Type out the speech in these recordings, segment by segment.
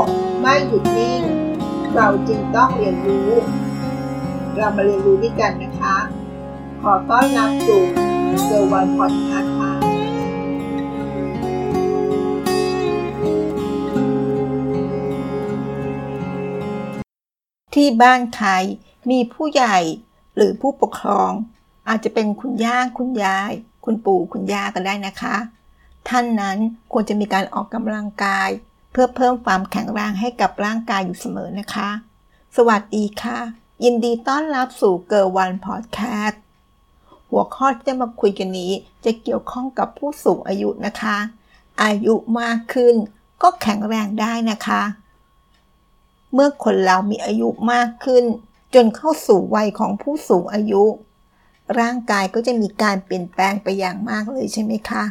กไม่หยุดนิ่ง เราจึงต้องเรียนรู้ เรามาเรียนรู้ด้วยกันนะคะ ขอต้อนรับสู่เซอร์วันพอดคาส์ค่ะที่บ้านใครมีผู้ใหญ่หรือผู้ปกครอง อาจจะเป็นคุณย่าคุณยาย คุณปู่คุณย่าก็ได้นะคะ ท่านนั้นควรจะมีการออกกำลังกาย เพื่อเพิ่มความแข็งแรงให้กับร่างกายอยู่เสมอนะคะ สวัสดีค่ะ ยินดีต้อนรับสู่เกิร์วันพอดแคสต์หัวข้อที่จะมาคุยกันนี้จะเกี่ยวข้องกับผู้สูงอายุนะคะ อายุมากขึ้นก็แข็งแรงได้นะคะ เมื่อคนเรามีอายุมากขึ้น จนเข้าสู่วัยของผู้สูงอายุ ร่างกายก็จะมีการเปลี่ยนแปลงไปอย่างมากเลยใช่ไหมคะ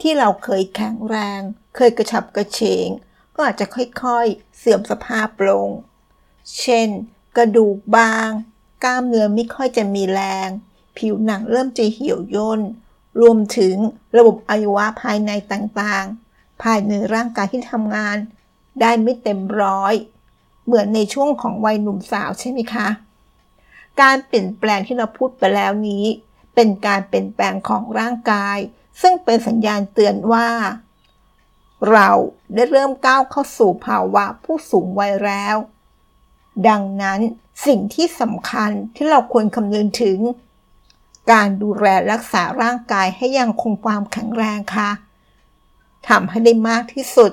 ที่เราเคยแข็งแรง เคยกระฉับกระเฉง ก็อาจจะค่อยๆ เสื่อมสภาพลง เช่น กระดูกบาง กล้ามเนื้อไม่ค่อยจะมีแรง ผิวหนังเริ่มจะเหี่ยวย่น รวมถึงระบบอวัยวะภายในต่างๆ ภายในร่างกายที่ทำงาน ได้ไม่เต็มร้อย เหมือนในช่วงของวัยหนุ่มสาวใช่ไหมคะ การเปลี่ยนแปลงที่เราพูดไปแล้วนี้ เป็นการเปลี่ยนแปลงของร่างกาย ซึ่งเป็นสัญญาณเตือนว่า เราได้เริ่มก้าวเข้าสู่ภาวะผู้สูงวัยแล้ว ดังนั้นสิ่งที่สำคัญที่เราควรคำนึงถึง การดูแลรักษาร่างกายให้ยังคงความแข็งแรงค่ะทำให้ได้มากที่สุด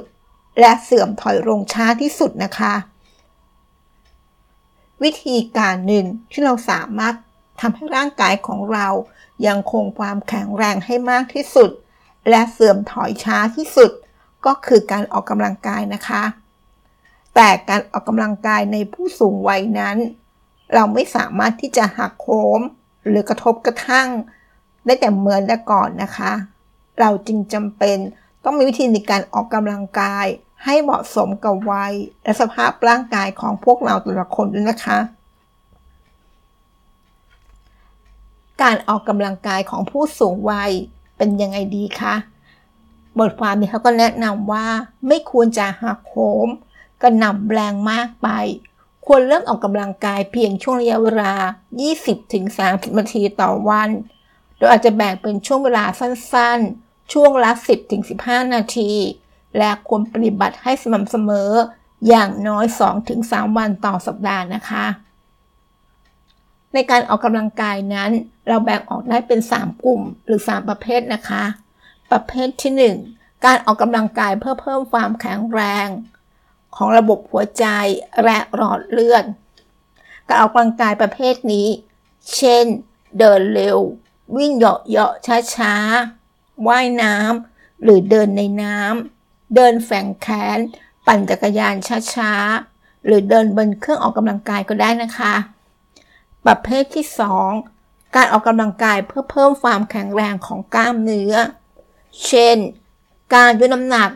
และเสื่อมถอยลงช้าที่สุดนะคะ วิธีการหนึ่งที่เราสามารถทำให้ร่างกายของเรา ยังคงความแข็งแรงให้มากที่สุด และเสื่อมถอยช้าที่สุด ก็คือการออกกำลังกายนะคะ แต่การออกกำลังกายในผู้สูงวัยนั้น เราไม่สามารถที่จะหักโหมหรือกระทบกระทั่ง ได้แต่เหมือนแต่ก่อนนะคะ เราจึงจำเป็นต้องมีวิธีในการออกกำลังกายให้เหมาะสมกับวัยและสภาพร่างกายของพวกเราแต่ละคนด้วยนะคะ การออกกำลังกายของผู้สูงวัยเป็นยังไงดีคะ บทความนี้เขาก็แนะนำว่าไม่ควรจะหักโหมกระหน่ำแรงมากไป ควรเริ่มออกกำลังกายเพียงช่วงระยะเวลา 20-30 นาทีต่อวัน โดยอาจจะแบ่งเป็นช่วงเวลาสั้นๆ ช่วงละ 10-15 นาที และควรปฏิบัติให้สม่ำเสมออย่างน้อย 2-3 วันต่อสัปดาห์นะคะ ในการออกกำลังกายนั้น เราแบ่งออกได้เป็น 3 กลุ่มหรือ 3 ประเภทนะคะ ประเภทที่ 1 การออกกำลังกายเพื่อเพิ่มความแข็งแรง ของระบบหัวใจและหลอดเลือด การออกกำลังกายประเภทนี้ เช่น เดินเร็ว วิ่งเหาะเหาะช้าๆ ว่ายน้ำหรือเดินในน้ำ เดินแฝงแขน ปั่นจักรยานช้าๆ หรือเดินบนเครื่องออกกำลังกายก็ได้นะคะ ประเภทที่ 2 การออกกำลังกายเพื่อเพิ่มความแข็งแรงของกล้ามเนื้อ เช่น การยกน้ำหนัก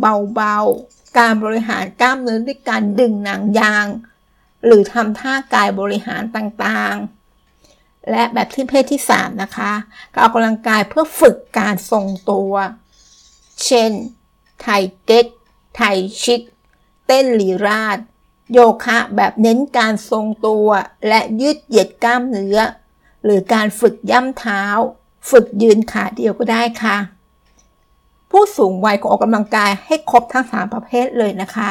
เบาๆ การบริหารกล้ามเนื้อด้วยการดึงหนังยาง หรือทำท่ากายบริหารต่างๆ และแบบที่เพศที่ 3 นะคะ การออกกำลังกายเพื่อฝึกการทรงตัว เช่น ไทเก๊ก ไทชิก เต้นลีราด โยคะแบบเน้นการทรงตัวและยืดเหยียดกล้ามเนื้อ หรือการฝึกย่ำเท้า ฝึกยืนขาเดียวก็ได้ค่ะ ผู้สูงวัยก็ออกกำลังกายให้ครบทั้ง 3 ประเภทเลยนะคะ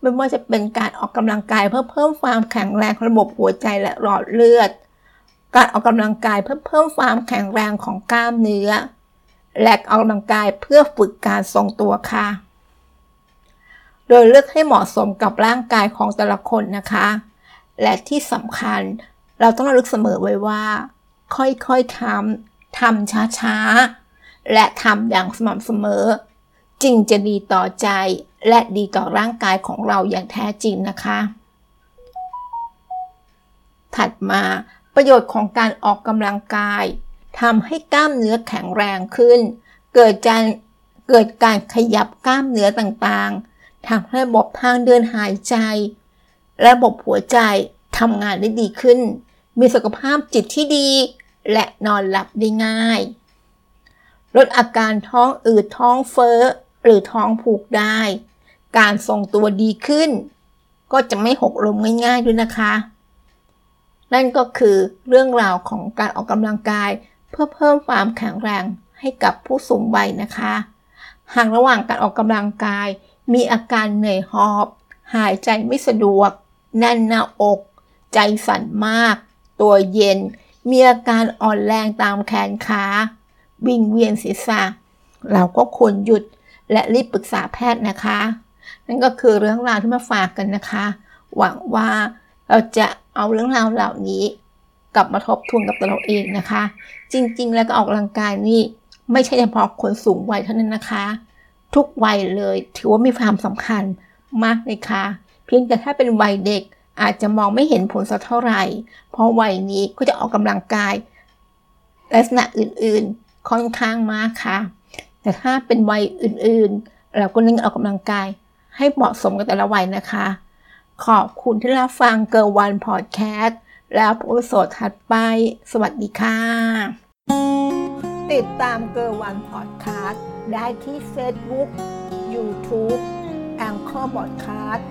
ไม่ว่าจะเป็นการออกกำลังกายเพื่อเพิ่มความแข็งแรงของระบบหัวใจและหลอดเลือด การออกกำลังกายเพื่อเพิ่มความแข็งแรงของกล้ามเนื้อ และออกกำลังกายเพื่อฝึกการทรงตัวค่ะ โดยเลือกให้เหมาะสมกับร่างกายของแต่ละคนนะคะ และที่สำคัญเราต้องระลึกเสมอไว้ว่า ค่อยๆทำทำช้าๆ และทำอย่างสม่ำเสมอ จึงจะดีต่อใจและดีต่อร่างกายของเราอย่างแท้จริงนะคะ ถัดมาประโยชน์ของการออกกำลังกายทำให้กล้ามเนื้อแข็งแรงขึ้น เกิดการเกิดการขยับกล้ามเนื้อต่างๆ ทำให้ระบบทางเดินหายใจ ระบบหัวใจทำงานได้ดีขึ้น มีสุขภาพจิตที่ดี และนอนหลับได้ง่าย ลดอาการท้องอืดท้องเฟ้อ หรือท้องผูกได้ การทรงตัวดีขึ้น ก็จะไม่หกล้มง่ายๆด้วยนะคะ นั่นก็คือเรื่องราวของการออกกำลังกายเพื่อเพิ่มความแข็งแรงให้กับผู้สูงวัยนะคะ หากระหว่างการออกกำลังกาย มีอาการเหนื่อยหอบ หายใจไม่สะดวก แน่นหน้าอก ใจสั่นมาก ตัวเย็น มีอาการอ่อนแรงตามแขนขาวิงเวียนศีรษะ เราก็ควรหยุดและรีบปรึกษาแพทย์นะคะ นั่นก็คือเรื่องราวที่มาฝากกันนะคะ หวังว่าเราจะเอาเรื่องราวเหล่านี้ กลับมาทบทวนกับตัวเราเองนะคะ จริงๆ แล้วก็ออกกำลังกายนี่ไม่ใช่เฉพาะคนสูงวัยเท่านั้นนะคะ ทุกวัยเลย ถือว่ามีความสำคัญมากเลยค่ะ เพียงแต่ถ้าเป็นวัยเด็กอาจจะมองไม่เห็นผลสักเท่าไหร่ เพราะวัยนี้ก็จะออกกำลังกายลักษณะอื่นๆ ค่อนข้างมากค่ะ แต่ถ้าเป็นวัยอื่นๆ เราก็เน้นออกกำลังกาย ให้เหมาะสมกับแต่ละวัยนะคะ ขอบคุณที่รับฟังเกิร์วันพอดแคสต์แล้วพบกันสดถัดไป สวัสดีค่ะ ติดตามเกอร์วันพอดแคสต์ได้ที่เฟซบุ๊กยูทูบแองเกอร์บอดคาสต์